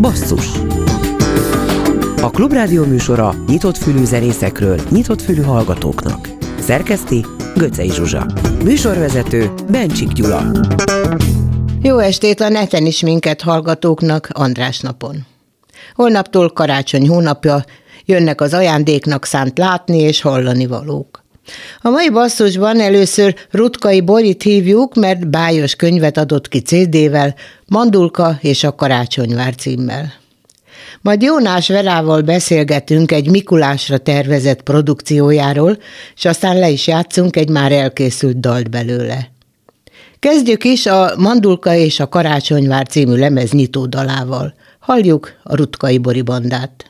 Basszus A Klubrádió műsora nyitott fülű zenészekről, nyitott fülű hallgatóknak. Szerkeszti Göcej Zsuzsa. Műsorvezető Bencsik Gyula. Jó estét a neten is minket hallgatóknak András napon. Holnaptól karácsony hónapja, jönnek az ajándéknak szánt látni és hallani valók. A mai basszusban először Rutkai Borit hívjuk, mert bájos könyvet adott ki CD-vel, Mandulka és a Karácsonyvár címmel. Majd Jónás Verával beszélgetünk egy Mikulásra tervezett produkciójáról, és aztán le is játszunk egy már elkészült dalt belőle. Kezdjük is a Mandulka és a Karácsonyvár című lemez nyitó dalával. Halljuk a Rutkai Bori bandát.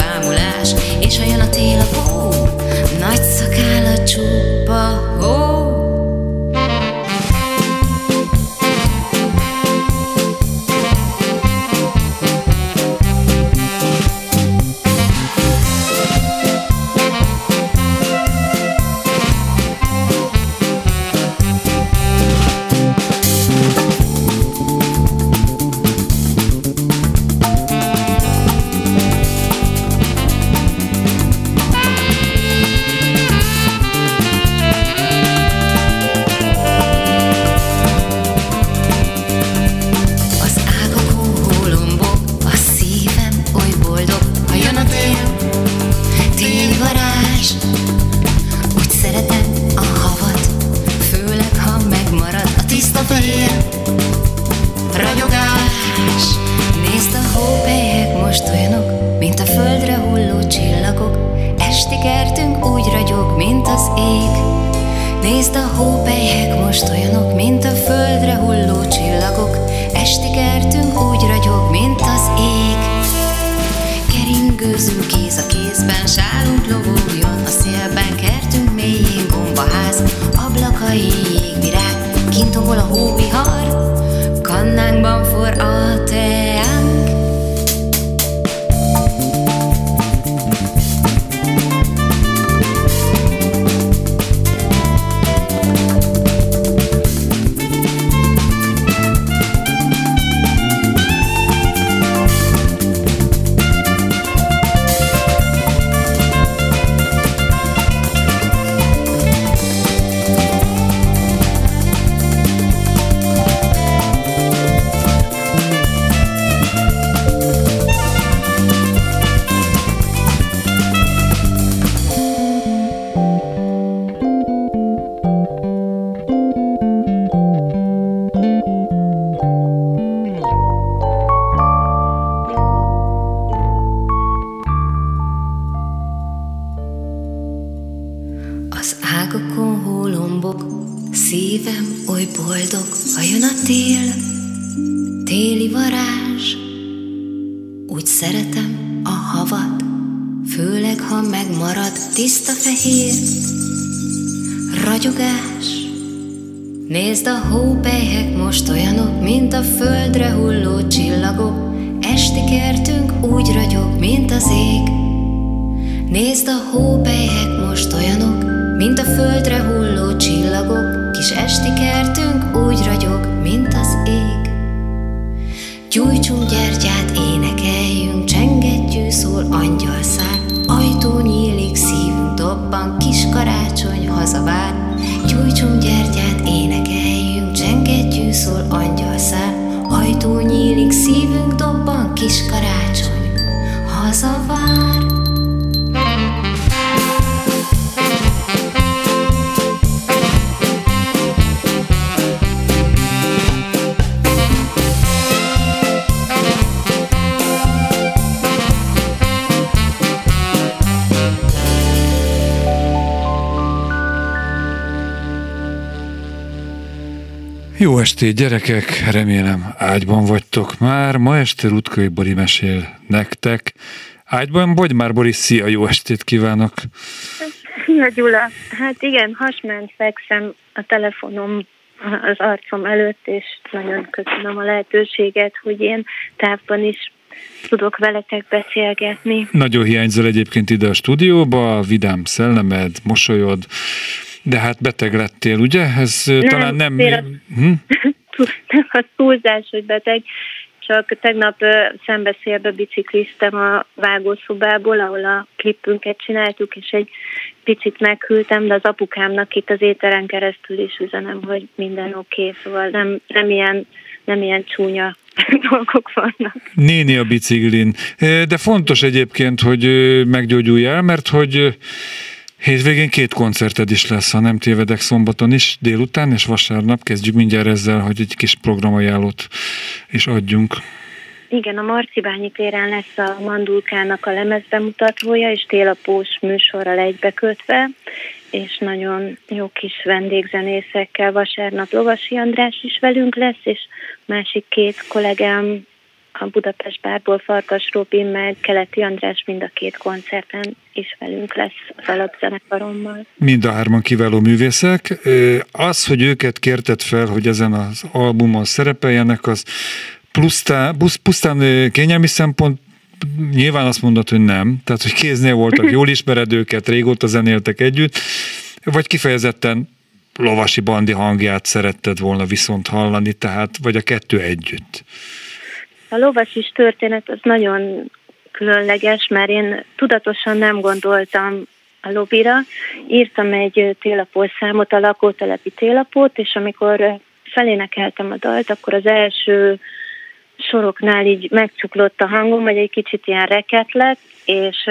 estét, gyerekek! Remélem ágyban vagytok már. Ma este Rutkai Bori mesél nektek. Ágyban vagy már, Boris? Szia, jó estét kívánok! Szia, Gyula! Hát igen, hasment fekszem a telefonom az arcom előtt, és nagyon köszönöm a lehetőséget, hogy én távban is tudok veletek beszélgetni. Nagyon hiányzol egyébként ide a stúdióba, vidám szellemed, mosolyod, de hát beteg lettél, ugye? Ez nem, talán nem... Hm? A túlzás, hogy beteg, csak tegnap szembeszélbe bicikliztem a vágószobából, ahol a klippünket csináltuk, és egy picit meghűltem, de az apukámnak itt az éteren keresztül is üzenem, hogy minden oké, okay, szóval nem, nem ilyen nem ilyen csúnya dolgok vannak. Néni a biciklin. De fontos egyébként, hogy meggyógyulj el, mert hogy Hétvégén két koncerted is lesz, ha nem tévedek szombaton is, délután és vasárnap. Kezdjük mindjárt ezzel, hogy egy kis programajánlót is adjunk. Igen, a Marcibányi téren lesz a Mandulkának a lemezbemutatója, és télapós műsorral egybekötve, és nagyon jó kis vendégzenészekkel vasárnap Lovasi András is velünk lesz, és másik két kollégám a Budapest Bárból Farkas Robin meg Keleti András mind a két koncerten is velünk lesz az alapzenekarommal. Mind a hárman kiváló művészek. Az, hogy őket kérted fel, hogy ezen az albumon szerepeljenek, az pusztán, pusztán kényelmi szempont nyilván azt mondod, hogy nem. Tehát, hogy kéznél voltak, jól ismered őket, régóta zenéltek együtt, vagy kifejezetten lovasi bandi hangját szeretted volna viszont hallani, tehát, vagy a kettő együtt. A lovasis történet az nagyon különleges, mert én tudatosan nem gondoltam a lobira. Írtam egy télapós számot, a lakótelepi télapót, és amikor felénekeltem a dalt, akkor az első soroknál így megcsuklott a hangom, vagy egy kicsit ilyen reket lett, és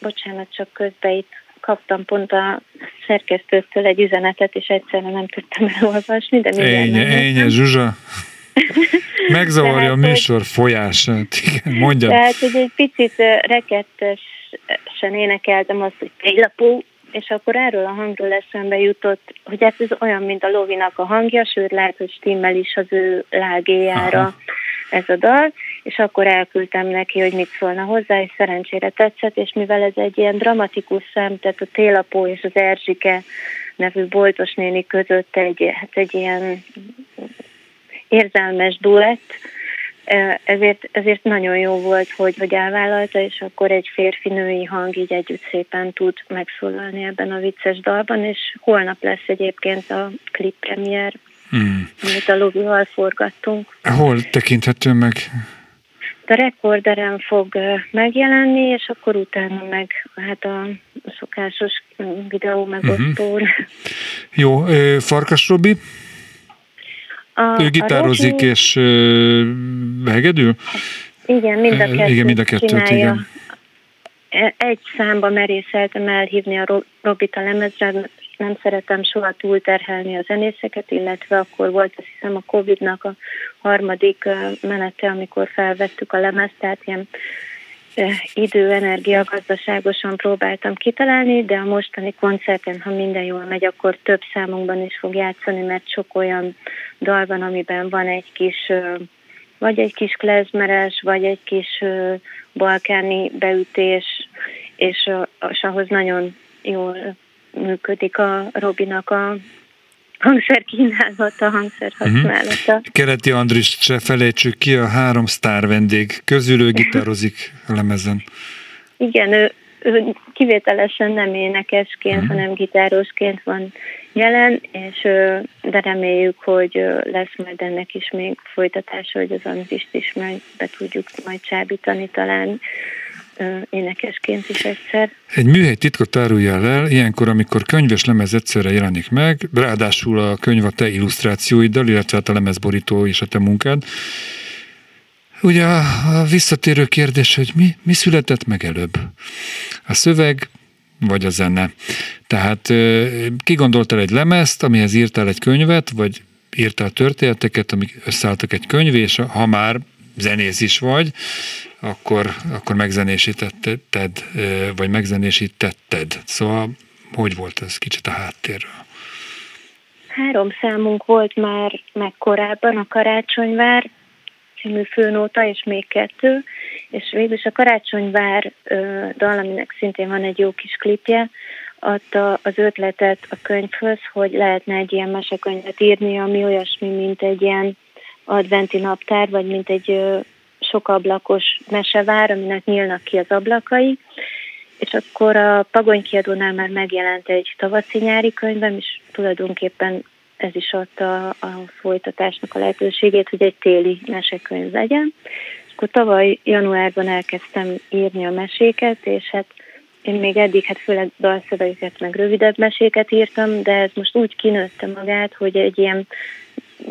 bocsánat, csak közben itt kaptam pont a szerkesztőtől egy üzenetet, és egyszerűen nem tudtam elolvasni, de minden Énye, Zsuzsa. Megzavarja tehát, a műsor folyását. Igen, mondjam. Tehát, hogy egy picit rekettesen énekeltem azt, hogy télapó, és akkor erről a hangról eszembe jutott, hogy ez, ez olyan, mint a Lovinak a hangja, sőt lehet, hogy stimmel is az ő lágéjára Aha. ez a dal, és akkor elküldtem neki, hogy mit szólna hozzá, és szerencsére tetszett, és mivel ez egy ilyen dramatikus szem, tehát a Télapó és az Erzsike nevű boltos néni között egy, hát egy ilyen érzelmes duett, ezért, ezért nagyon jó volt, hogy, hogy elvállalta, és akkor egy férfi-női hang így együtt szépen tud megszólalni ebben a vicces dalban, és holnap lesz egyébként a klip premier, hmm. amit a Lovival forgattunk. Hol tekinthető meg? A rekorderen fog megjelenni, és akkor utána meg hát a szokásos videó megosztó. Uh-huh. Jó, Farkas Robi? A, ő gitározik a és uh, hegedül? Igen, mind a kettőt Igen, mind a kettőt, csinálja. igen. E, egy számba merészeltem elhívni a Robit a lemezre, nem szeretem soha túlterhelni a zenészeket, illetve akkor volt azt hiszem a Covid-nak a harmadik menete, amikor felvettük a lemezt, tehát ilyen idő, energia gazdaságosan próbáltam kitalálni, de a mostani koncerten, ha minden jól megy, akkor több számunkban is fog játszani, mert sok olyan dal van, amiben van egy kis, vagy egy kis klezmeres, vagy egy kis balkáni beütés, és, és ahhoz nagyon jól működik a Robinak a hangszerkínálata, hangszerhasználata. Uh-huh. Keleti Andris se felejtsük ki, a három sztár vendég közül ő gitározik a lemezen. Igen, ő, ő kivételesen nem énekesként, uh-huh. hanem gitárosként van jelen, és de reméljük, hogy lesz majd ennek is még folytatása, hogy az Amitist is majd be tudjuk majd csábítani talán énekesként is egyszer. Egy műhely titkot áruljál el, ilyenkor, amikor könyves lemez egyszerre jelenik meg, ráadásul a könyv a te illusztrációiddal, illetve hát a lemezborító és a te munkád. Ugye a, a visszatérő kérdés, hogy mi, mi született meg előbb? A szöveg, vagy a zene. Tehát kigondoltál egy lemezt, amihez írtál egy könyvet, vagy írtál történeteket, amik összeálltak egy könyv, és ha már zenész is vagy, akkor, akkor megzenésítetted, vagy megzenésítetted. Szóval hogy volt ez kicsit a háttérről? Három számunk volt már meg korábban, a Karácsonyvár című főnóta, és még kettő, és végülis a Karácsonyvár dal, aminek szintén van egy jó kis klipje, adta az ötletet a könyvhöz, hogy lehetne egy ilyen mesekönyvet írni, ami olyasmi, mint egy ilyen adventi naptár, vagy mint egy sokablakos mesevár, aminek nyílnak ki az ablakai, és akkor a Pagony kiadónál már megjelent egy tavaszi-nyári könyvem, és tulajdonképpen ez is adta a folytatásnak a lehetőségét, hogy egy téli mesekönyv legyen. És akkor tavaly januárban elkezdtem írni a meséket, és hát én még eddig hát főleg dalszövegeket, meg rövidebb meséket írtam, de ez most úgy kinőtte magát, hogy egy ilyen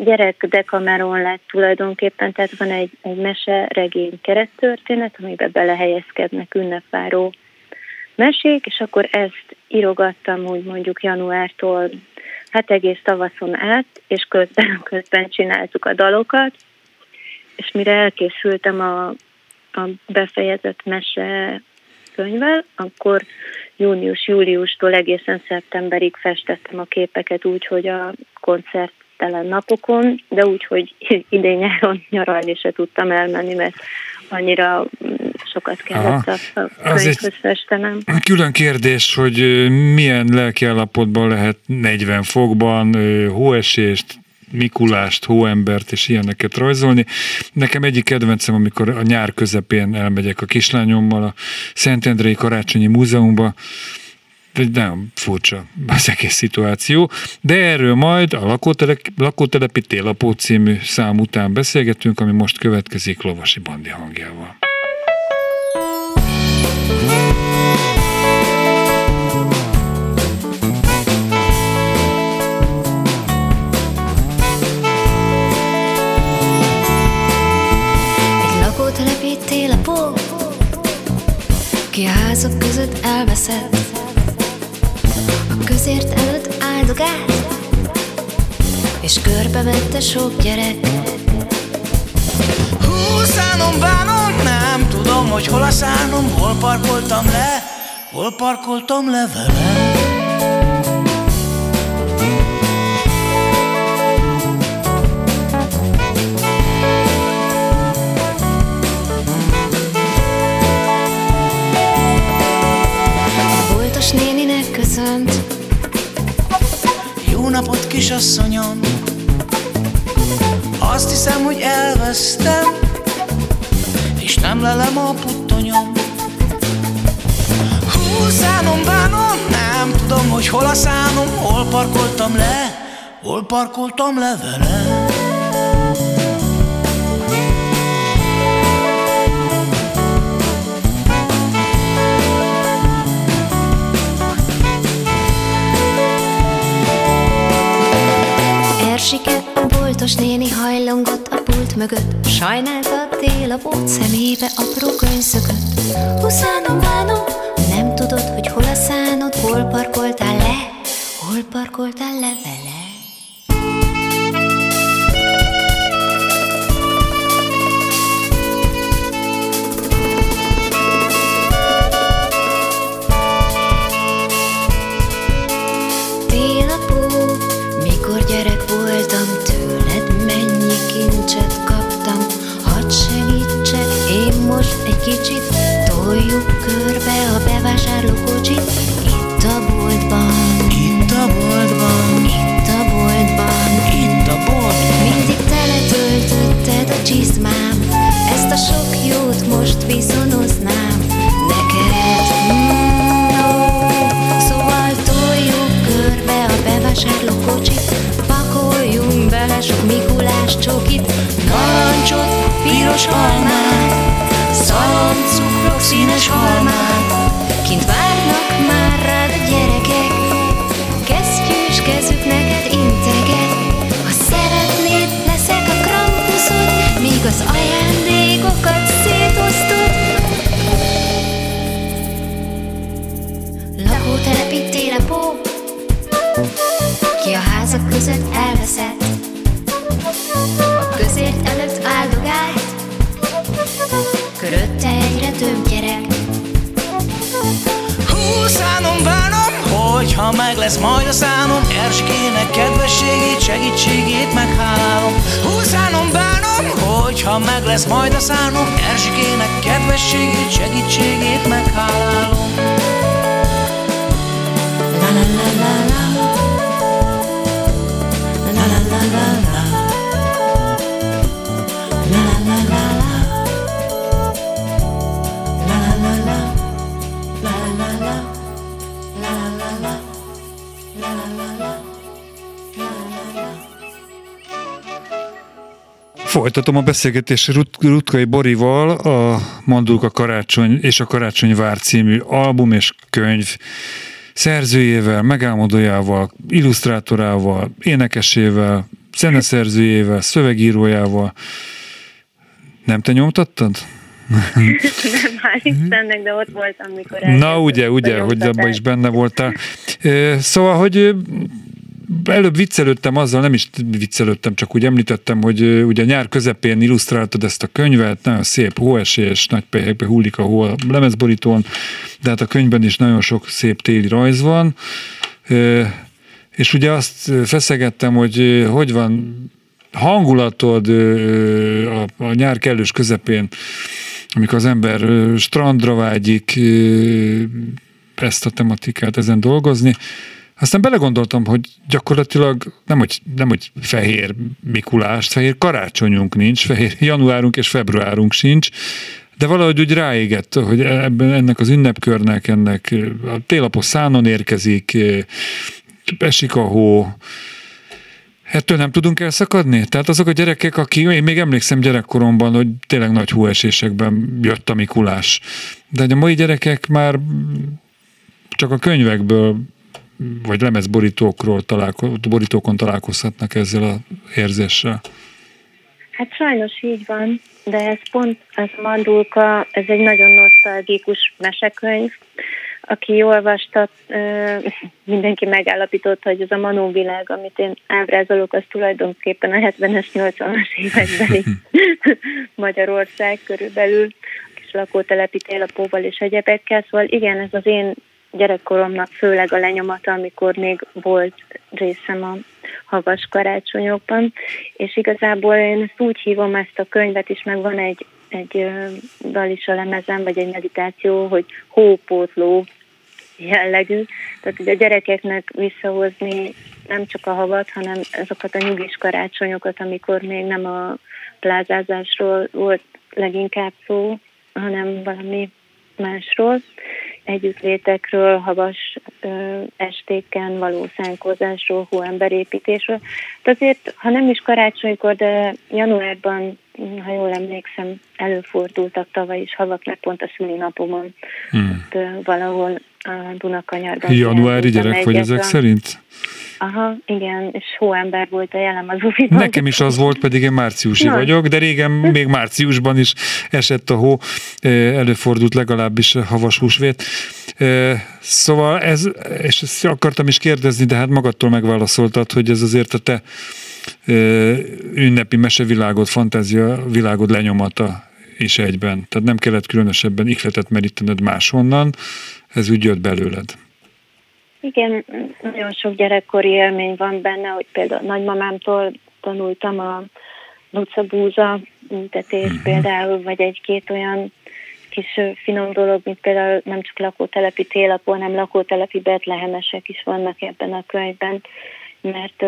gyerek dekameron lett tulajdonképpen, tehát van egy, egy mese regény kerettörténet, amiben belehelyezkednek ünnepváró mesék, és akkor ezt írogattam úgy mondjuk januártól hát egész tavaszon át, és közben, közben csináltuk a dalokat, és mire elkészültem a, a befejezett mese könyvvel, akkor június-júliustól egészen szeptemberig festettem a képeket úgy, hogy a koncert telen napokon, de úgy, hogy idén nyáron nyaralni se tudtam elmenni, mert annyira mm, sokat kellett Aha. a könyvhöz festenem. Külön kérdés, hogy milyen lelki állapotban lehet 40 fokban hóesést, Mikulást, hóembert és ilyeneket rajzolni. Nekem egyik kedvencem, amikor a nyár közepén elmegyek a kislányommal a Szentendrei Karácsonyi Múzeumba, egy nagyon furcsa az egész szituáció, de erről majd a lakótelep, lakótelepi télapó című szám után beszélgetünk, ami most következik Lovasi Bandi hangjával. Egy lakótelepi télapó, ki a házak között elveszett, közért előtt áldogált, és körbevette sok gyerek. Húszánom, bánom, nem tudom, hogy hol a szánom, hol parkoltam le, hol parkoltam le vele. Napot, kisasszonyom. Azt hiszem, hogy elvesztem És nem lelem a puttonyom. Húszánom, bánom, nem tudom, hogy hol a szánom. Hol parkoltam le, hol parkoltam le vele Erzsike, a boltos néni hajlongott a pult mögött. Sajnálta a tél a bót szemébe apró könyszökött Huszánom, bánom, nem tudod, hogy hol a szánod. Hol parkoltál le, hol parkoltál le? vele kicsit, toljuk körbe a bevásárlókocsit, itt a boltban. Itt a boltban. Itt a boltban. Itt a boltban. Mindig teletöltötted a csizmám, ezt a sok jót most viszonoznám neked. Mm, no. Szóval toljuk körbe a bevásárlókocsit, pakoljunk bele sok Mikulás csokit, narancsot, piros almát, cukrok színes halmát. Kint várnak lesz majd a számom. Erzsikének kedvességét, segítségét meghálálom. Húszánom bánom, hogyha meg lesz majd a számom. Erzsikének kedvességét, segítségét meghálálom. La la la la La Folytatom a beszélgetést Rut- Rutkai Borival, a Mandulka Karácsony és a Karácsony Vár című album és könyv szerzőjével, megálmodójával, illusztrátorával, énekesével, zeneszerzőjével, szövegírójával. Nem te nyomtattad? Nem, hál' Istennek, de ott voltam, mikor Na ugye, ugye, hogy abban is benne voltál. Szóval, hogy előbb viccelődtem azzal, nem is viccelődtem, csak úgy említettem, hogy ugye nyár közepén illusztráltad ezt a könyvet, nagyon szép hóesés, nagy pehekbe hullik a hó a lemezborítón, de hát a könyvben is nagyon sok szép téli rajz van. És ugye azt feszegettem, hogy hogy van hangulatod a, a nyár kellős közepén, amikor az ember strandra vágyik ezt a tematikát ezen dolgozni. Aztán belegondoltam, hogy gyakorlatilag nem hogy, nem, hogy fehér Mikulást, fehér karácsonyunk nincs, fehér januárunk és februárunk sincs, de valahogy úgy ráégett, hogy ebben ennek az ünnepkörnek, ennek a télapos szánon érkezik, esik a hó, Ettől nem tudunk elszakadni? Tehát azok a gyerekek, akik, én még emlékszem gyerekkoromban, hogy tényleg nagy hóesésekben jött a Mikulás. De a mai gyerekek már csak a könyvekből vagy lemezborítókról találko- borítókon találkozhatnak ezzel az érzéssel. Hát sajnos így van, de ez pont, ez Mandulka, ez egy nagyon nosztalgikus mesekönyv. Aki olvasta, mindenki megállapította, hogy ez a Manó világ, amit én ábrázolok, az tulajdonképpen a 70-es, 80-as évekbeli Magyarország körülbelül, kis lakótelepi télapóval és egyebekkel. Szóval igen, ez az én gyerekkoromnak főleg a lenyomata, amikor még volt részem a havas karácsonyokban, és igazából én ezt úgy hívom ezt a könyvet is, meg van egy, egy dal is a lemezem, vagy egy meditáció, hogy hópótló jellegű, tehát hogy a gyerekeknek visszahozni nem csak a havat, hanem azokat a nyugis karácsonyokat, amikor még nem a plázázásról volt leginkább szó, hanem valami másról, együttlétekről, havas estéken való szánkozásról, hóemberépítésről. De azért, ha nem is karácsonykor, de januárban, ha jól emlékszem, előfordultak tavaly is havaknak pont a szülinapomon, Hmm. ott, valahol a Dunakanyarban. Januári gyerek vagy ezek a- szerint? Aha, igen, és hóember volt a jellem az uviban. Nekem is az volt, pedig én márciusi Na. vagyok, de régen még márciusban is esett a hó, előfordult legalábbis havas húsvét. Szóval ez, és ezt akartam is kérdezni, de hát magadtól megválaszoltad, hogy ez azért a te ünnepi mesevilágod, fantázia világod lenyomata is egyben. Tehát nem kellett különösebben ihletet merítened máshonnan, ez úgy jött belőled. Igen, nagyon sok gyerekkori élmény van benne, hogy például nagymamámtól tanultam a üntetés Mhm. uh-huh. például, vagy egy-két olyan kis finom dolog, mint például nem csak lakótelepi télapó, hanem lakótelepi betlehemesek is vannak ebben a könyvben, mert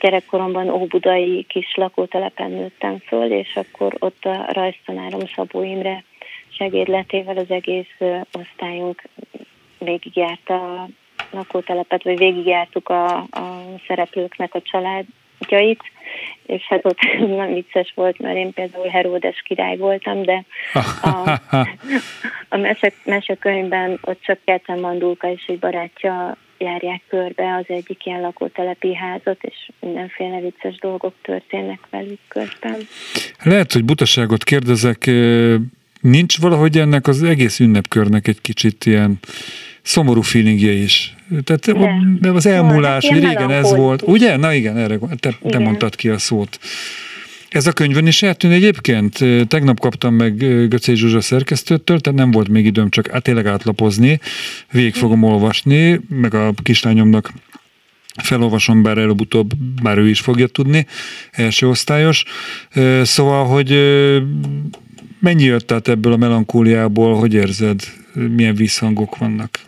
gyerekkoromban óbudai kis lakótelepen nőttem föl, és akkor ott a rajztanárom Szabó Imre segédletével az egész osztályunk végigjárta a lakótelepet, vagy végigjártuk a, a szereplőknek a családjait, és hát ott nem vicces volt, mert én például Heródes király voltam, de a, a mese, mesekönyvben ott csak Keten Mandulka és egy barátja járják körbe az egyik ilyen lakótelepi házat, és mindenféle vicces dolgok történnek velük közben. Lehet, hogy butaságot kérdezek, nincs valahogy ennek az egész ünnepkörnek egy kicsit ilyen szomorú feelingje is. Tehát de. az elmúlás, hogy régen ez volt. Ugye? Na igen, erre te, te mondtad ki a szót. Ez a könyvön is eltűn egyébként. Tegnap kaptam meg Göcé Zsuzsa szerkesztőtől, tehát nem volt még időm csak át, tényleg átlapozni. Végig fogom olvasni, meg a kislányomnak felolvasom, bár előbb-utóbb, bár ő is fogja tudni, első osztályos. Szóval, hogy mennyi jött át ebből a melankóliából, hogy érzed, milyen visszhangok vannak?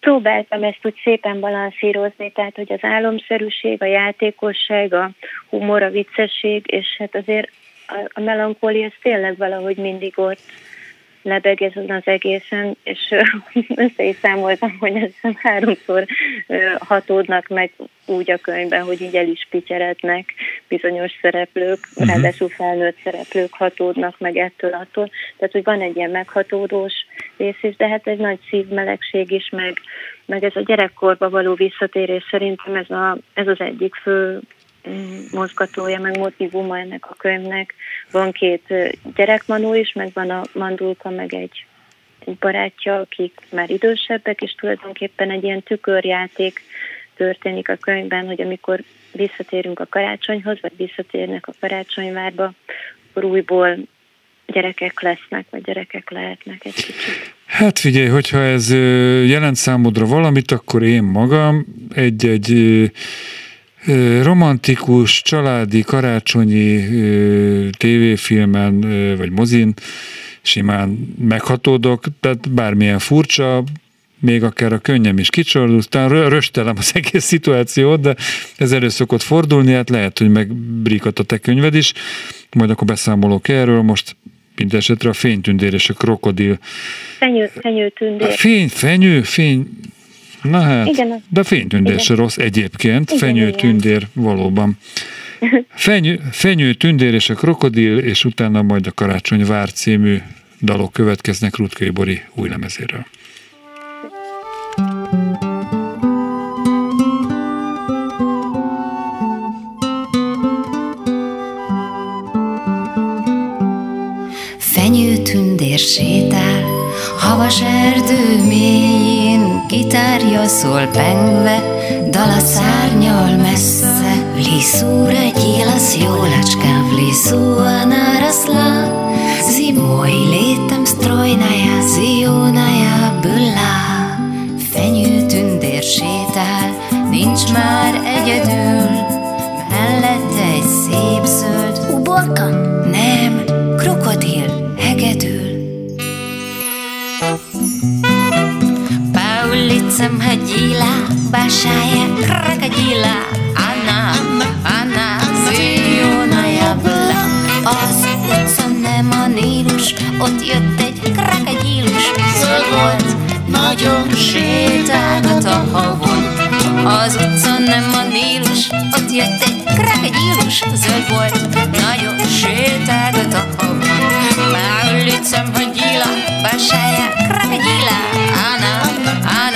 Próbáltam ezt úgy szépen balanszírozni, tehát hogy az álomszerűség, a játékosság, a humor, a viccesség, és hát azért a, a melankólia ez tényleg valahogy mindig ott lebeg ezen az egészen, és össze is számoltam, hogy ez háromszor hatódnak meg úgy a könyvben, hogy így el is pityerednek bizonyos szereplők, uh-huh. ráadásul felnőtt szereplők hatódnak meg ettől attól. Tehát, hogy van egy ilyen meghatódós rész is, de hát egy nagy szívmelegség is, meg, meg ez a gyerekkorba való visszatérés szerintem ez, a, ez az egyik fő mozgatója, meg motivuma ennek a könyvnek. Van két gyerekmanó is, meg van a mandulka, meg egy, egy barátja, akik már idősebbek, és tulajdonképpen egy ilyen tükörjáték történik a könyvben, hogy amikor visszatérünk a karácsonyhoz, vagy visszatérnek a karácsonyvárba, akkor újból gyerekek lesznek, vagy gyerekek lehetnek egy kicsit. Hát figyelj, hogyha ez jelent számodra valamit, akkor én magam egy-egy romantikus, családi, karácsonyi tévéfilmen vagy mozin simán meghatódok, tehát bármilyen furcsa, még akár a könnyem is kicsordul, aztán röstelem az egész szituációt, de ez elő szokott fordulni, hát lehet, hogy megbrikat a te könyved is, majd akkor beszámolok erről, most mindesetre a fénytündér és a krokodil. Fenyő, fenyőtündér. A fény, fenyő, fény, Na hát, igen, de fénytündér se rossz egyébként, igen, fenyő tündér valóban. Fenyő, fenyő tündér és a krokodil, és utána majd a Karácsony Vár című dalok következnek Rutkai Bori új lemezéről. Fenyő tündér sétál, havas erdő mélyén, Gitárja szolpengve, dala szárnyal messze, Lisura gyelas jolačka vlisua narasla, Zimoj létem strojnaja, zionája byla. Fenyő tündér sétál, nincs már egyedül, Mellette egy szép zöld uborka, сердцем ходила большая крокодила. Она, она, она зеленая была. Аз сонне манилуш, от jöttet крокодилуш. Szólt, nagyon sétálgat a havon. Az utcon nem manilus, ott jött egy krokodilus. Zöld volt, nagyon sétálgat a havon. По улицам ходила большая крокодила. Она, она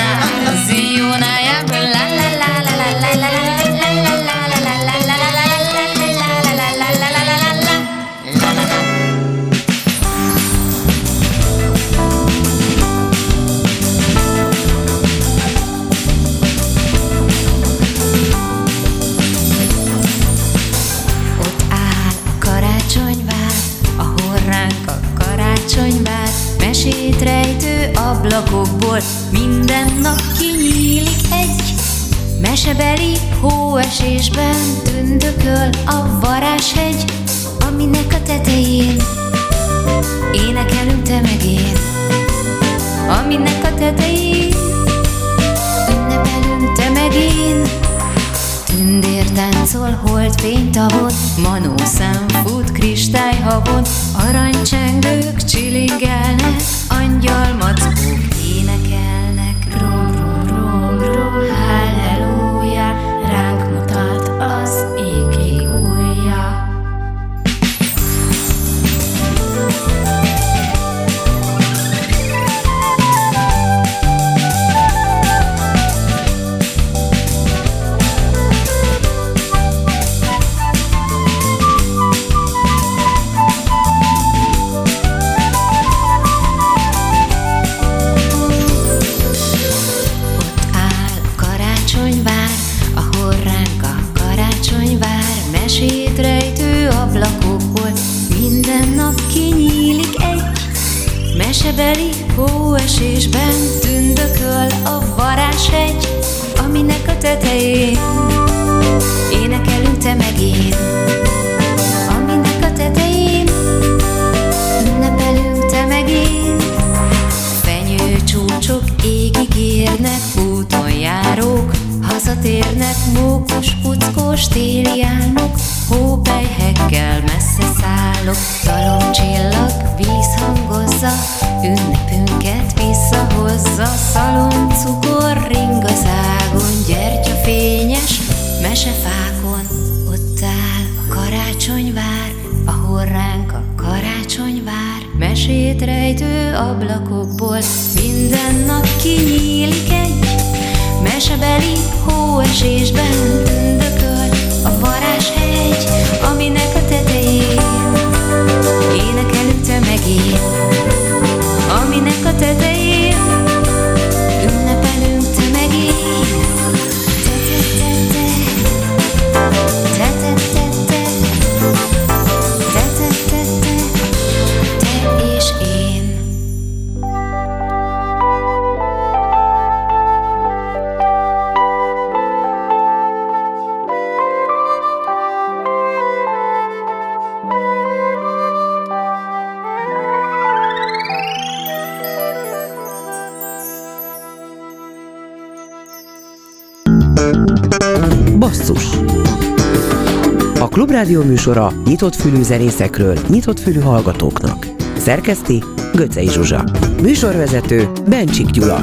Klubrádió műsora nyitott fülű zenészekről, nyitott fülű hallgatóknak. Szerkeszti Göcej Zsuzsa. Műsorvezető Bencsik Gyula.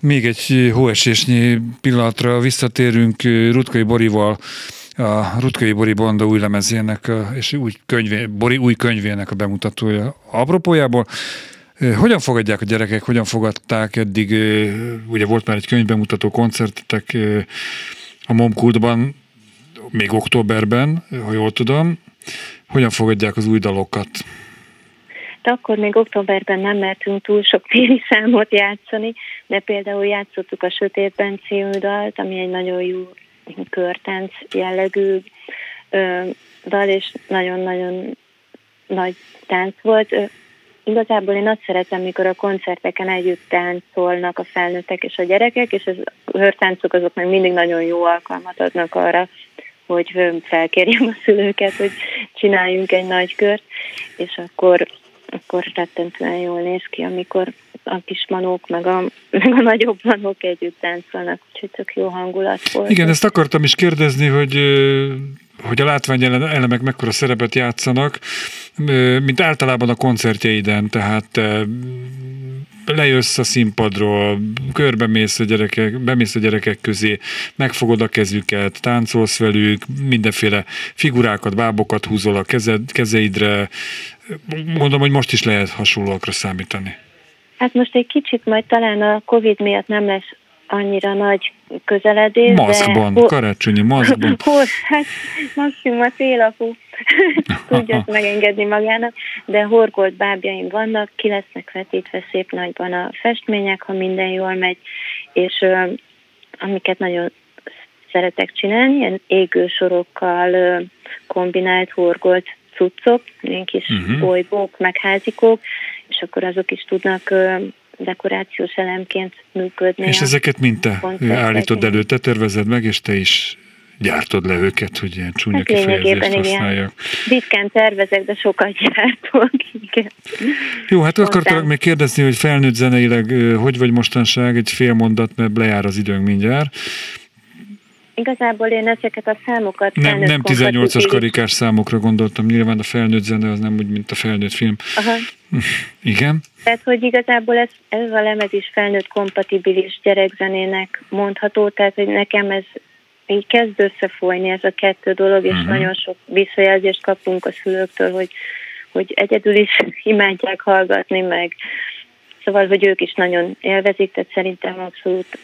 Még egy hóesésnyi pillanatra visszatérünk Rutkai Borival, a Rutkai Bori Banda új lemezének és új, könyvé, Bori új könyvének a bemutatója apropójából. Hogyan fogadják a gyerekek, hogyan fogadták eddig, ugye volt már egy könyvbemutató koncertetek a Momkultban, még októberben, ha jól tudom. Hogyan fogadják az új dalokat? De akkor még októberben nem mertünk túl sok téli számot játszani, de például játszottuk a Sötétben című dalt, ami egy nagyon jó körtánc jellegű ö, dal, és nagyon-nagyon nagy tánc volt. Ö, Igazából én azt szeretem, mikor a koncerteken együtt táncolnak a felnőttek és a gyerekek, és az hörtáncok azok meg mindig nagyon jó alkalmat adnak arra, hogy felkérjem a szülőket, hogy csináljunk egy nagy kört, és akkor, akkor rettentően jól néz ki, amikor a kis manók meg a, meg a nagyobb manók együtt táncolnak, úgyhogy tök jó hangulat volt. Igen, ezt akartam is kérdezni, hogy hogy a látványelemek mekkora szerepet játszanak, mint általában a koncertjeiden, tehát te lejössz a színpadról, körbemész a gyerekek, bemész a gyerekek közé, megfogod a kezüket, táncolsz velük, mindenféle figurákat, bábokat húzol a kezed, kezeidre. Mondom, hogy most is lehet hasonlóakra számítani. Hát most egy kicsit majd talán a Covid miatt nem lesz annyira nagy közeledés. Maszkban, de... karácsonyi maszkban. Hol, hát maximum a télapú tudja ezt megengedni magának, de horgolt bábjaim vannak, ki lesznek vetítve szép nagyban a festmények, ha minden jól megy, és amiket nagyon szeretek csinálni, ilyen égő sorokkal kombinált horgolt cuccok, ilyen kis uh-huh. bolygók, meg házikók, és akkor azok is tudnak dekorációs elemként működni. És ezeket mind te állítod elő, te tervezed meg, és te is gyártod le őket, hogy ilyen csúnya Hát kifejezést használjak. Ritkán tervezek, de sokat gyártok. Igen. Jó, hát Spontán. akartalak még kérdezni, hogy felnőtt zeneileg hogy vagy mostanság, egy fél mondat, mert lejár az időnk mindjárt. Igazából én ezeket a számokat Nem, nem 18-as kompatibilis- karikás számokra gondoltam, nyilván a felnőtt zene az nem úgy, mint a felnőtt film. Aha. Igen? Tehát, hogy igazából ez, ez a lemez is felnőtt kompatibilis gyerekzenének mondható, tehát, hogy nekem ez így kezd összefolyni ez a kettő dolog, és uh-huh. nagyon sok visszajelzést kapunk a szülőktől, hogy, hogy egyedül is imádják hallgatni, meg szóval, hogy ők is nagyon élvezik, tehát szerintem abszolút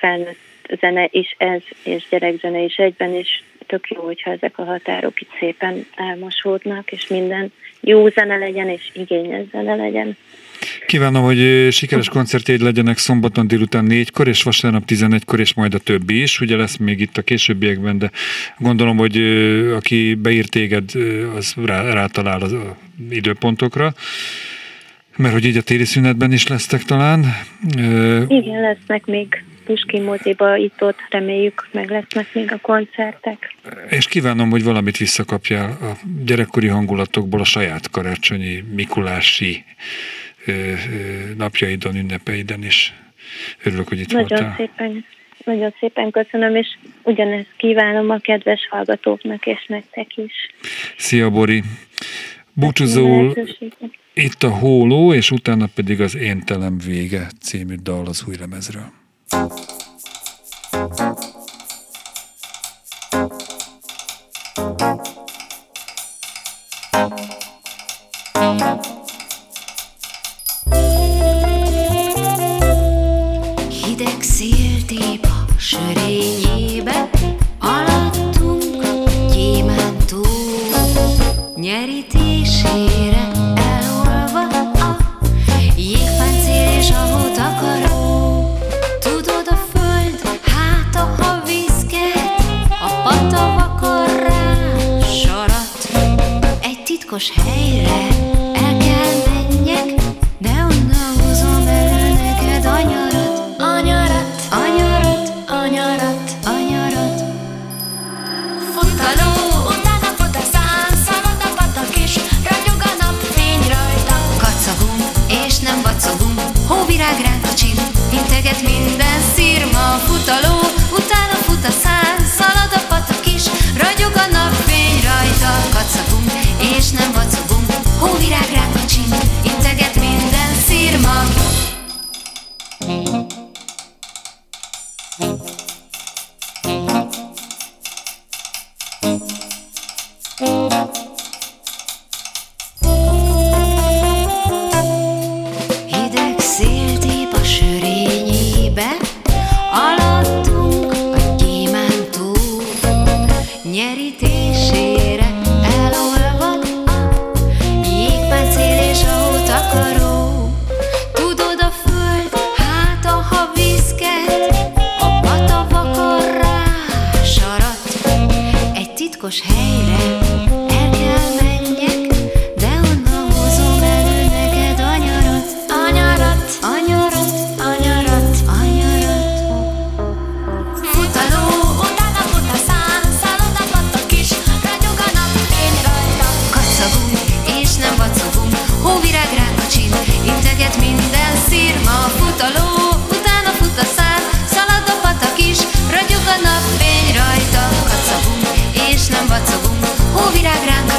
felnőtt zene is ez, és gyerekzene is egyben, és tök jó, hogyha ezek a határok itt szépen elmosódnak, és minden jó zene legyen, és igényes zene legyen. Kívánom, hogy sikeres koncertjeid legyenek szombaton délután négykor, és vasárnap 11-kor, és majd a többi is. Ugye lesz még itt a későbbiekben, de gondolom, hogy aki beír téged, az rá, rátalál az időpontokra. Mert hogy így a téli szünetben is lesztek talán. Igen, lesznek még Puskin moziba, itt-ott reméljük meg lesznek még a koncertek. És kívánom, hogy valamit visszakapjál a gyerekkori hangulatokból a saját karácsonyi, mikulási napjaidon, ünnepeiden is. Örülök, hogy itt Nagyon voltál. szépen, nagyon szépen köszönöm, és ugyanezt kívánom a kedves hallgatóknak és nektek is. Szia, Bori! Búcsúzól itt a Hóló, és utána pedig az Én telem vége című dal az új lemezről. Hideg a sörényébe, alattunk gyémántó nyerítésére most helyre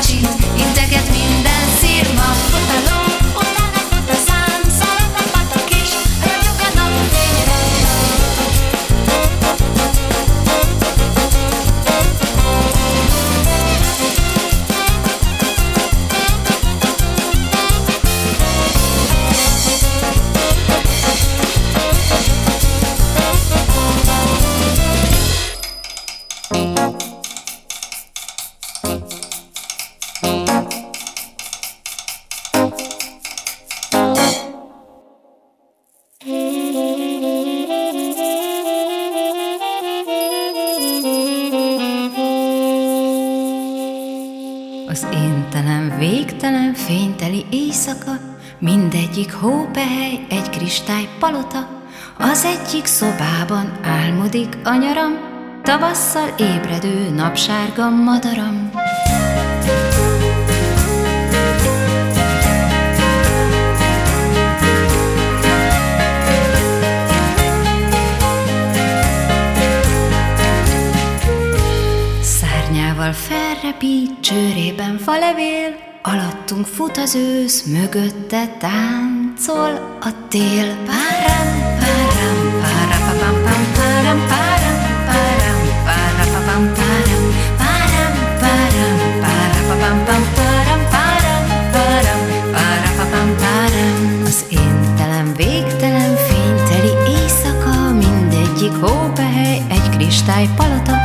Saudade palota, az egyik szobában álmodik a nyaram, tavasszal ébredő napsárga madaram. Szárnyával felrepít, csőrében falevél, alattunk fut az ősz, mögötte táncol a tél. Páram, páram, párapapam, pam, páram, páram, páram, párapapam, páram, páram, páram, párapapam, pam, páram, páram, páram, párapapam, páram. Az éntelen, végtelen, fényteli éjszaka, mindegyik hópehely, egy kristálypalota,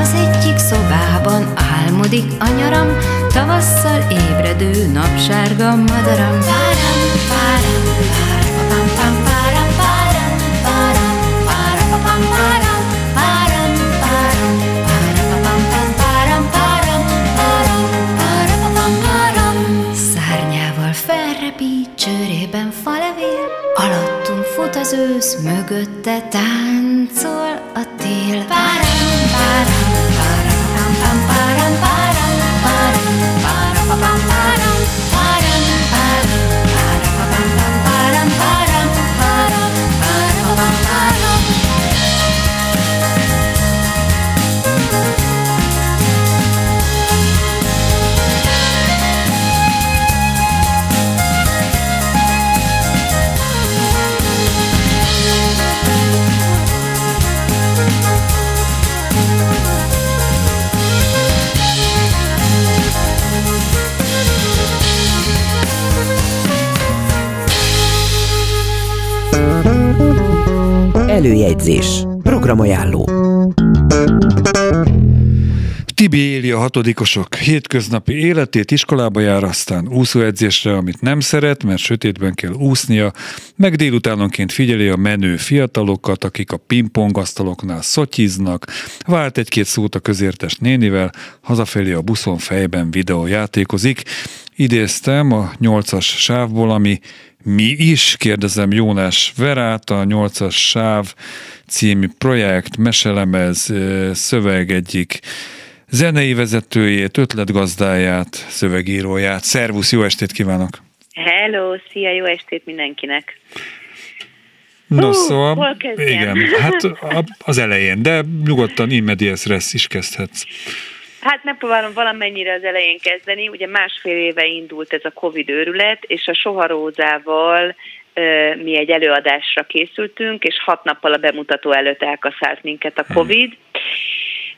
az egyik szobában álmodik a nyaram, tavasszal ébredő napsárga madaram. Páram, Csőrében falevél, alattunk fut az ősz, mögötte táncol a tél. Párán! Előjegyzés. Programajánló. Tibi éli a hatodikosok hétköznapi életét, iskolába jár, aztán úszóedzésre, amit nem szeret, mert sötétben kell úsznia, meg délutánonként figyeli a menő fiatalokat, akik a pingpongasztaloknál szotyiznak, vált egy-két szót a közértes nénivel, hazafelé a buszon fejben videójátékozik. Idéztem a nyolcas sávból, ami mi is, kérdezem Jónás Verát, a 8-as sáv című projekt, meselemez, szöveg egyik zenei vezetőjét, ötletgazdáját, szövegíróját. Szervusz, jó estét kívánok! Hello, szia, jó estét mindenkinek! No, Hú, szóval, hol kezdjem? igen, hát az elején, de nyugodtan immedias res is kezdhetsz. Hát megpróbálom valamennyire az elején kezdeni. Ugye másfél éve indult ez a Covid őrület, és a Soharózával mi egy előadásra készültünk, és hat nappal a bemutató előtt elkaszált minket a Covid.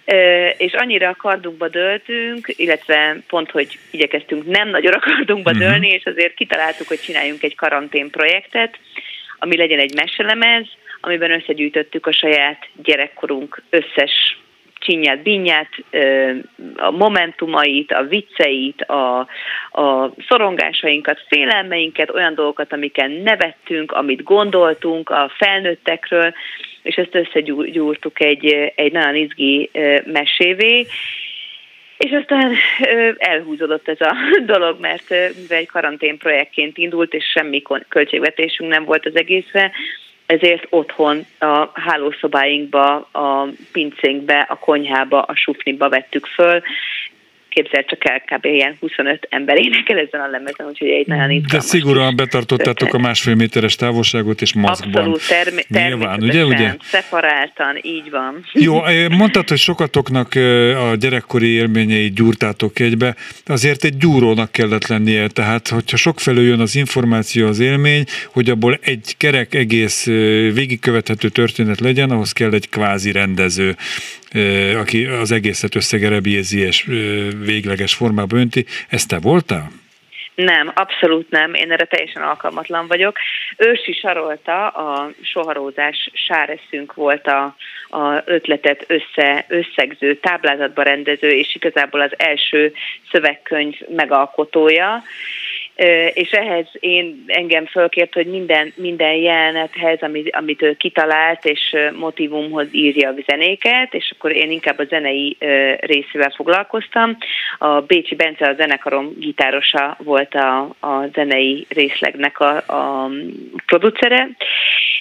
Ö, és annyira a kardunkba döltünk, illetve pont, hogy igyekeztünk nem nagyon a kardunkba Mhm. dőlni, és azért kitaláltuk, hogy csináljunk egy karantén projektet, ami legyen egy meselemez, amiben összegyűjtöttük a saját gyerekkorunk összes csinyát, binyát, a momentumait, a vicceit, a, a szorongásainkat, félelmeinket, olyan dolgokat, amiken nevettünk, amit gondoltunk a felnőttekről, és ezt összegyúrtuk egy, egy nagyon izgi mesévé, és aztán elhúzódott ez a dolog, mert mivel egy karantén projektként indult, és semmi költségvetésünk nem volt az egészre, ezért otthon a hálószobáinkba, a pincénkbe, a konyhába, a sufniba vettük föl. Képzeld csak el, kb. ilyen 25 ember énekel ezen a lemezen, úgyhogy egy nagyon De izgalmas szigorúan betartottátok a másfél méteres távolságot és maszkban. Abszolút, term- Nyilván, ugye, ugye? szeparáltan, így van. Jó, eh, mondtad, hogy sokatoknak eh, a gyerekkori élményeit gyúrtátok egybe, azért egy gyúrónak kellett lennie, tehát hogyha sokfelől jön az információ, az élmény, hogy abból egy kerek egész eh, végigkövethető történet legyen, ahhoz kell egy kvázi rendező, aki az egészet összegerebjézi és végleges formába önti. Ez te voltál? Nem, abszolút nem. Én erre teljesen alkalmatlan vagyok. Ősi Sarolta, a soharózás sáreszünk volt a, a ötletet össze, összegző, táblázatba rendező, és igazából az első szövegkönyv megalkotója. És ehhez én engem fölkért, hogy minden, minden jelenethez, amit, amit ő kitalált, és motivumhoz írja a zenéket, és akkor én inkább a zenei részével foglalkoztam. A Bécsi Bence, a zenekarom gitárosa volt a, a zenei részlegnek a, a producere,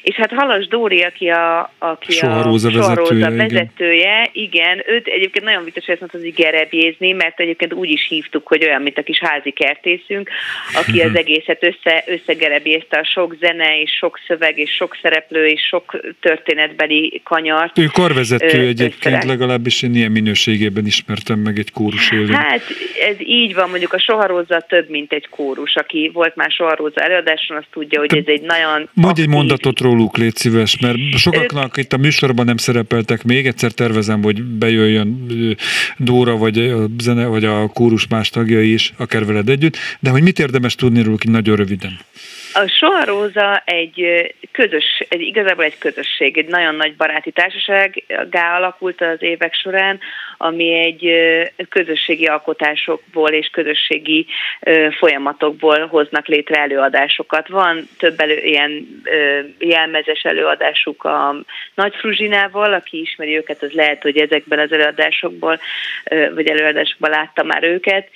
és hát Halas Dóri, aki a, aki Soharóza a Soharóza vezetője, igen. vezetője, igen, őt egyébként nagyon vicces, hogy ezt mondta, hogy gerebjézni, mert egyébként úgy is hívtuk, hogy olyan, mint a kis házi kertészünk, aki Mhm. az egészet össze, összegerebjézte a sok zene, és sok szöveg, és sok szereplő, és sok történetbeli kanyart. Ő karvezető Ö, egyébként, összerak. legalábbis én ilyen minőségében ismertem meg egy kórus élén. Hát ez így van, mondjuk a Soharóza több, mint egy kórus. Aki volt már Soharóza előadáson, az tudja, hogy ez egy nagyon Mondj egy mondatot róluk, légy szíves, mert sokaknak itt a műsorban nem szerepeltek még, egyszer tervezem, hogy bejöjjön Dóra, vagy a zene, vagy a kórus más tagjai is, akár veled együtt, de hogy mit érdemes tudni róluk nagyon röviden? A Soharóza egy ö, közös, egy, igazából egy közösség, egy nagyon nagy baráti társasággá alakult az évek során, ami egy közösségi alkotásokból és közösségi folyamatokból hoznak létre előadásokat. Van több elő, ilyen jelmezes előadásuk a Nagy Fruzsinával, aki ismeri őket, az lehet, hogy ezekben az előadásokból, vagy előadásokban látta már őket,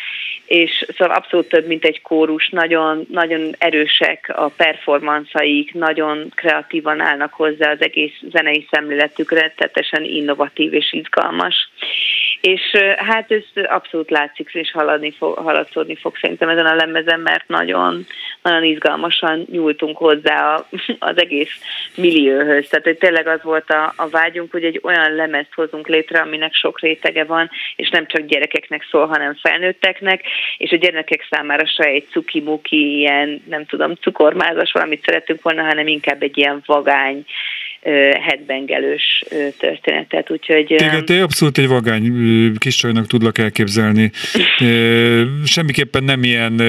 és szóval abszolút több, mint egy kórus, nagyon, nagyon erősek a performanszaik, nagyon kreatívan állnak hozzá az egész zenei szemléletükre, teljesen innovatív és izgalmas. És hát ez abszolút látszik, és haladni fog, haladszódni fog szerintem ezen a lemezen, mert nagyon, nagyon izgalmasan nyúltunk hozzá az egész millióhöz. Tehát hogy tényleg az volt a, a vágyunk, hogy egy olyan lemezt hozunk létre, aminek sok rétege van, és nem csak gyerekeknek szól, hanem felnőtteknek, és a gyerekek számára se egy cuki-muki, ilyen, nem tudom, cukormázas valamit szeretünk volna, hanem inkább egy ilyen vagány, headbengelős történetet, úgyhogy... Igen, te abszolút egy vagány kis csajnak tudlak elképzelni. Semmiképpen nem ilyen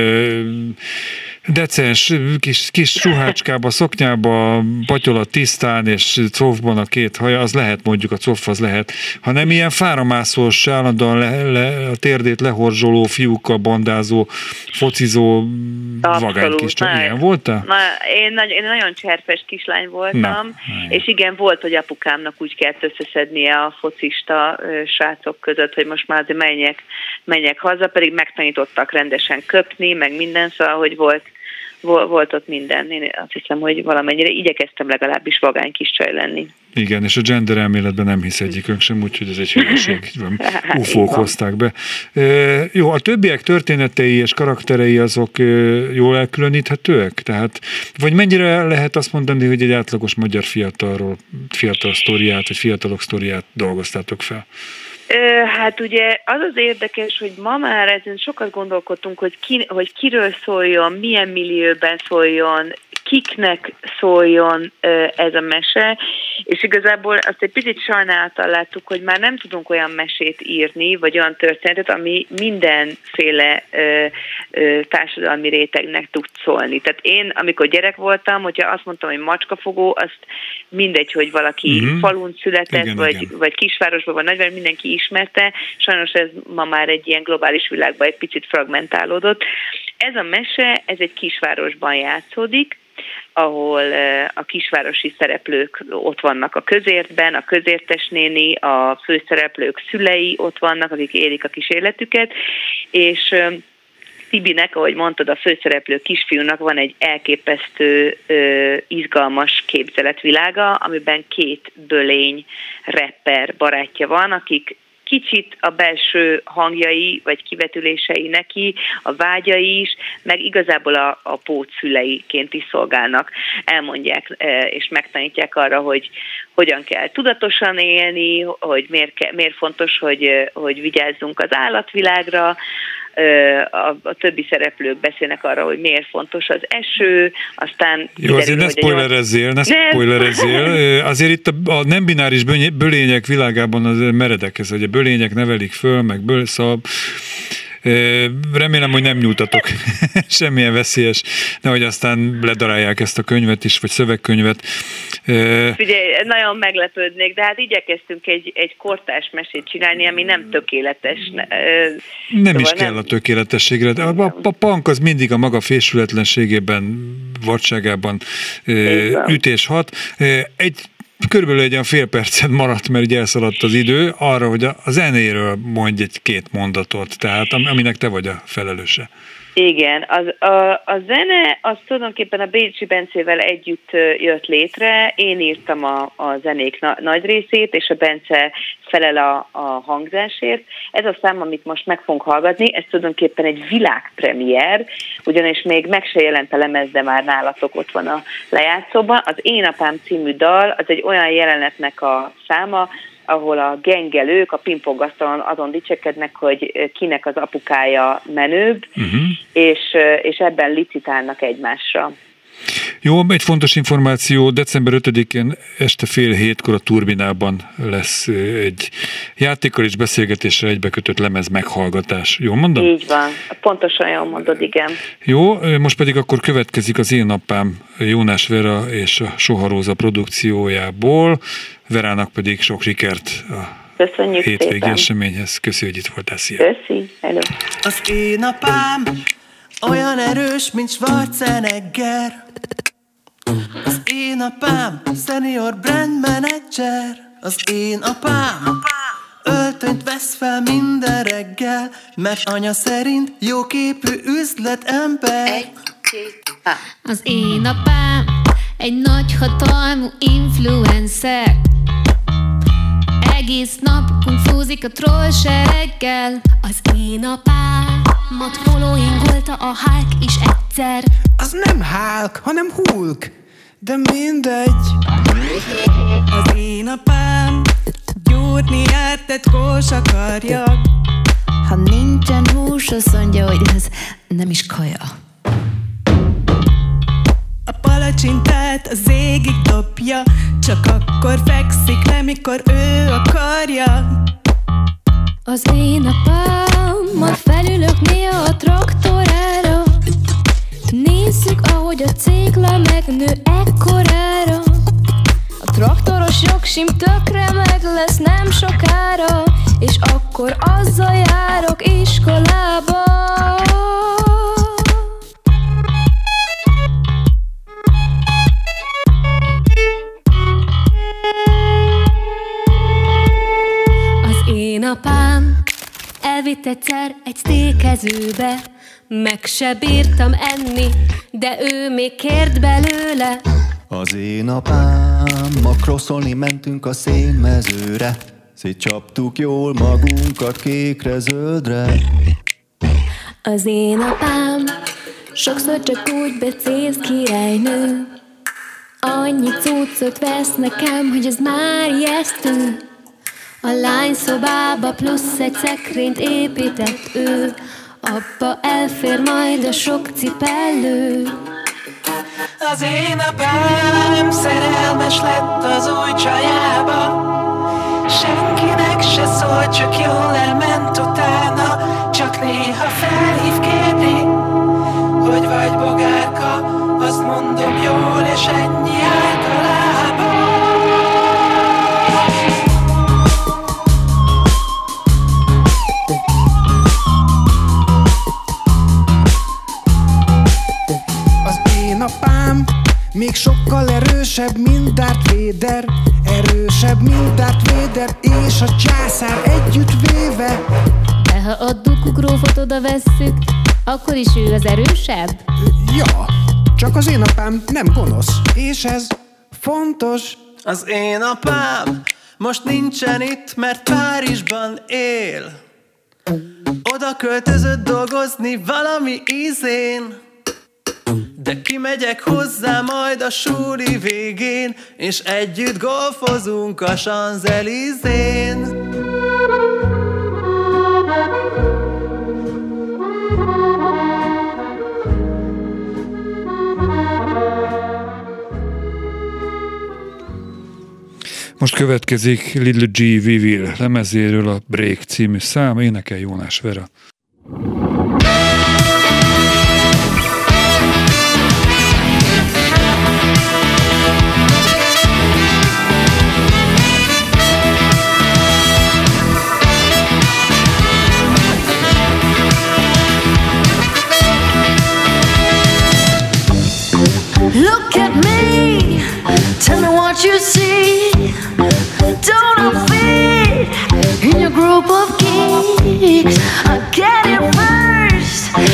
decens, kis, kis ruhácskába, szoknyába, patyola tisztán, és cofban a két haja, az lehet mondjuk, a cof az lehet. Ha nem ilyen fáramászós, állandóan le, le, a térdét lehorzsoló, fiúkkal bandázó, focizó, Abszolút. vagány kis csak ilyen volt Na, én, nagy, én nagyon cserpes kislány voltam, Na, és igen, volt, hogy apukámnak úgy kellett összeszednie a focista srácok között, hogy most már azért menjek, menjek haza, pedig megtanítottak rendesen köpni, meg minden, szóval, hogy volt volt ott minden. Én azt hiszem, hogy valamennyire igyekeztem legalábbis vagány kis csaj lenni. Igen, és a gender elméletben nem hisz egyikünk sem, úgyhogy ez egy hülyeség. Ufók hozták be. E, jó, a többiek történetei és karakterei azok e, jól elkülöníthetőek? Tehát, vagy mennyire lehet azt mondani, hogy egy átlagos magyar fiatalról, fiatal sztoriát, vagy fiatalok sztoriát dolgoztátok fel? Hát ugye az az érdekes, hogy ma már ezen sokat gondolkodtunk, hogy, ki, hogy kiről szóljon, milyen millióben szóljon, kiknek szóljon ez a mese, és igazából azt egy picit sajnálattal láttuk, hogy már nem tudunk olyan mesét írni, vagy olyan történetet, ami mindenféle társadalmi rétegnek tud szólni. Tehát én, amikor gyerek voltam, hogyha azt mondtam, hogy macskafogó, azt mindegy, hogy valaki mm-hmm. falun született, igen, vagy, igen. vagy kisvárosban, vagy nagyváros, mindenki ismerte. Sajnos ez ma már egy ilyen globális világban egy picit fragmentálódott. Ez a mese, ez egy kisvárosban játszódik, ahol a kisvárosi szereplők ott vannak a közértben, a közértes néni, a főszereplők szülei ott vannak, akik élik a kis életüket, és Tibinek, ahogy mondtad, a főszereplő kisfiúnak van egy elképesztő, izgalmas képzeletvilága, amiben két bölény rapper barátja van, akik kicsit a belső hangjai vagy kivetülései neki, a vágyai is, meg igazából a, a pót szüleiként is szolgálnak, elmondják e, és megtanítják arra, hogy hogyan kell tudatosan élni, hogy miért, miért fontos, hogy, hogy vigyázzunk az állatvilágra, a, a többi szereplők beszélnek arra, hogy miért fontos az eső, aztán... Jó, azért ne spoilerezzél, ne spoilerezzél. Azért itt a, a nem bináris bölények világában az meredek ez, hogy a bölények nevelik föl, meg böl, szóval Remélem, hogy nem nyújtatok semmilyen veszélyes, nehogy aztán ledarálják ezt a könyvet is, vagy szövegkönyvet. Ugye nagyon meglepődnék, de hát igyekeztünk egy, egy kortás mesét csinálni, ami nem tökéletes. Nem szóval is kell nem... a tökéletességre. A, a, a punk az mindig a maga fésületlenségében, vadságában ütés hat. Egy körülbelül egy olyan fél percet maradt, mert ugye elszaladt az idő, arra, hogy a, zenéről mondj egy-két mondatot, tehát aminek te vagy a felelőse. Igen, az, a, a zene az tulajdonképpen a Bécsi Bencével együtt jött létre. Én írtam a, a zenék na, nagy részét, és a Bence felel a, a hangzásért. Ez a szám, amit most meg fogunk hallgatni, ez tulajdonképpen egy világpremier, ugyanis még meg se jelent a lemez, de már nálatok ott van a lejátszóban. Az Én apám című dal, az egy olyan jelenetnek a száma, ahol a gengelők a pingpongasztalon azon dicsekednek, hogy kinek az apukája menőbb, uh-huh. és, és ebben licitálnak egymásra. Jó, egy fontos információ, december 5-én este fél hétkor a Turbinában lesz egy játékkal és beszélgetésre egybekötött lemez meghallgatás. Jó mondom? Így van, pontosan jól mondod, igen. Jó, most pedig akkor következik az én apám Jónás Vera és a Soharóza produkciójából, Verának pedig sok sikert a Köszönjük hétvégi szépen. eseményhez. Köszi, hogy itt voltál. Szia. Köszi. Hello. Az én apám olyan erős, mint Schwarzenegger. Az én apám senior brand manager. Az én apám öltönyt vesz fel minden reggel, mert anya szerint jóképű üzletember. Egy, két, Az én apám egy nagy hatalmú influencer. Egész nap konfúzik a troll sereggel. Az én apám mat followingolta a Hulk is egyszer. Az nem Hulk, hanem Hulk. De mindegy. Az én apám gyúrni járt kós akarja. Ha nincsen hús, azt mondja, hogy ez nem is kaja. A palacsintát az égig dobja, csak akkor fekszik le, mikor ő akarja. Az én apám, ma felülök néha a traktorára. Nézzük, ahogy a cégla megnő ekkorára. A traktoros jogsim tökre meg lesz nem sokára És akkor azzal járok iskolába. Az én apám elvitt egyszer egy sztékezőbe meg se bírtam enni, de ő még kért belőle. Az én apám, ma crosszolni mentünk a szénmezőre, Szétcsaptuk jól magunkat kékre-zöldre. Az én apám sokszor csak úgy becéz királynő, Annyi cuccot vesz nekem, hogy ez már ijesztő. A lány szobába plusz egy szekrényt épített ő, Abba elfér majd a sok cipellő. Az én apám szerelmes lett az új csajába. Senkinek se szól, csak jól elment utána. Csak néha felhív kérdi, hogy vagy bogárka Azt mondom jól, és ennyi még sokkal erősebb, mint Darth Vader. Erősebb, mint Darth Vader és a császár együtt véve De ha a dukugrófot oda vesszük, akkor is ő az erősebb? Ja, csak az én apám nem gonosz, és ez fontos. Az én apám most nincsen itt, mert Párizsban él. Oda költözött dolgozni valami ízén de kimegyek hozzá majd a súri végén, és együtt golfozunk a Sanzelizén. Most következik Little G. Vivil lemezéről a Break című szám, énekel Jónás Vera.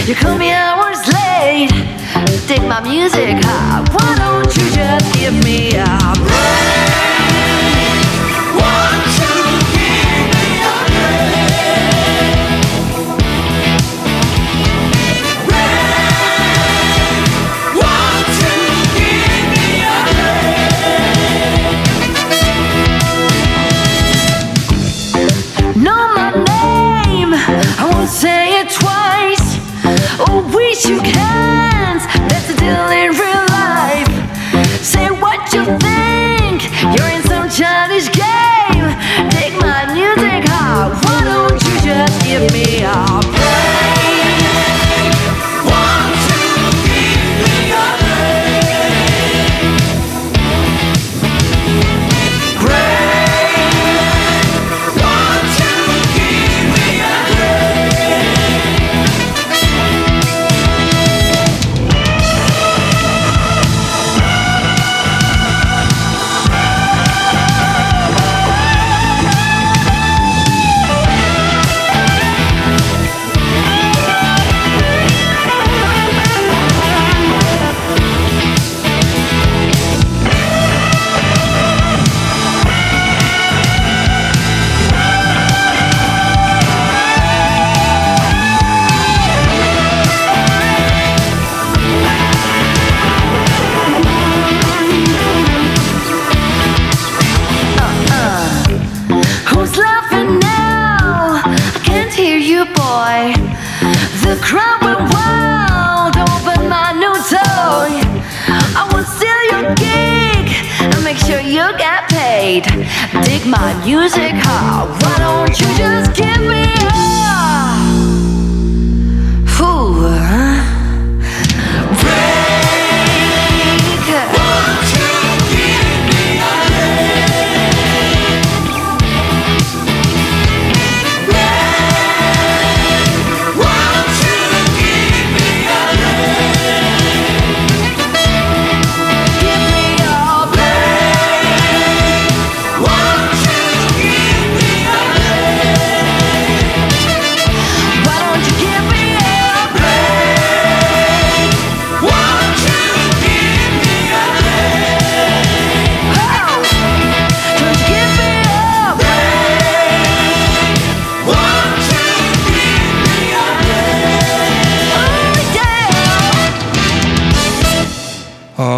You call me hours late. Dig my music high, why don't you just give me a break? Give me a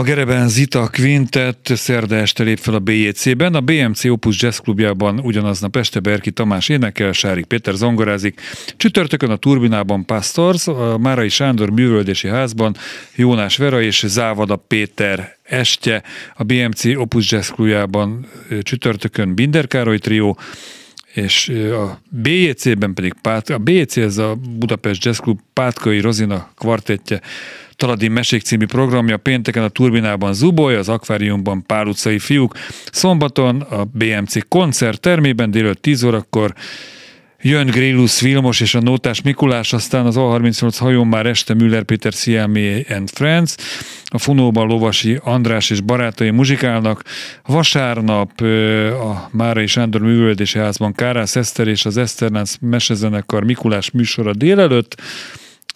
Gereben Zita Quintet szerda este lép fel a BJC-ben, a BMC Opus Jazz Klubjában ugyanaznap este Berki Tamás énekel, Sárik Péter zongorázik, csütörtökön a Turbinában Pastors, a Márai Sándor művöldési házban Jónás Vera és Závada Péter estje, a BMC Opus Jazz Klubjában csütörtökön Binder Károly trió, és a BJC-ben pedig Pát, a BJC ez a Budapest Jazz Club Pátkai Rozina kvartettje, Taladi Mesék című programja, pénteken a Turbinában Zuboly, az Akváriumban Pál utcai fiúk, szombaton a BMC koncert termében délőtt 10 órakor Jön Grélus Vilmos és a Nótás Mikulás, aztán az A38 hajón már este Müller Péter Siamé and Friends, a Funóban Lovasi András és barátai muzsikálnak, vasárnap a Márai Sándor Művöldési Házban Kárász Eszter és az Eszternánc Mesezenekar Mikulás műsora délelőtt,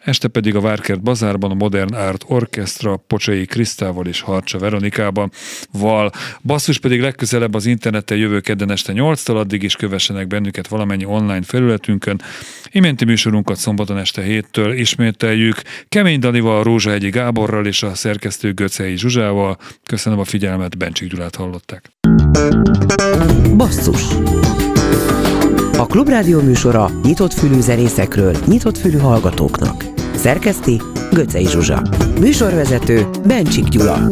Este pedig a Várkert Bazárban a Modern Art Orchestra Pocsai Krisztával és Harcsa Veronikában val. Basszus pedig legközelebb az interneten jövő kedden este 8-tal, addig is kövessenek bennünket valamennyi online felületünkön. Iménti műsorunkat szombaton este 7-től ismételjük. Kemény Danival, Rózsahegyi Gáborral és a szerkesztő Göcei Zsuzsával. Köszönöm a figyelmet, Bencsik Gyulát hallották. Basszus a Klubrádió műsora nyitott fülű zenészekről, nyitott fülű hallgatóknak. Szerkeszti Göcej Zsuzsa. Műsorvezető Bencsik Gyula.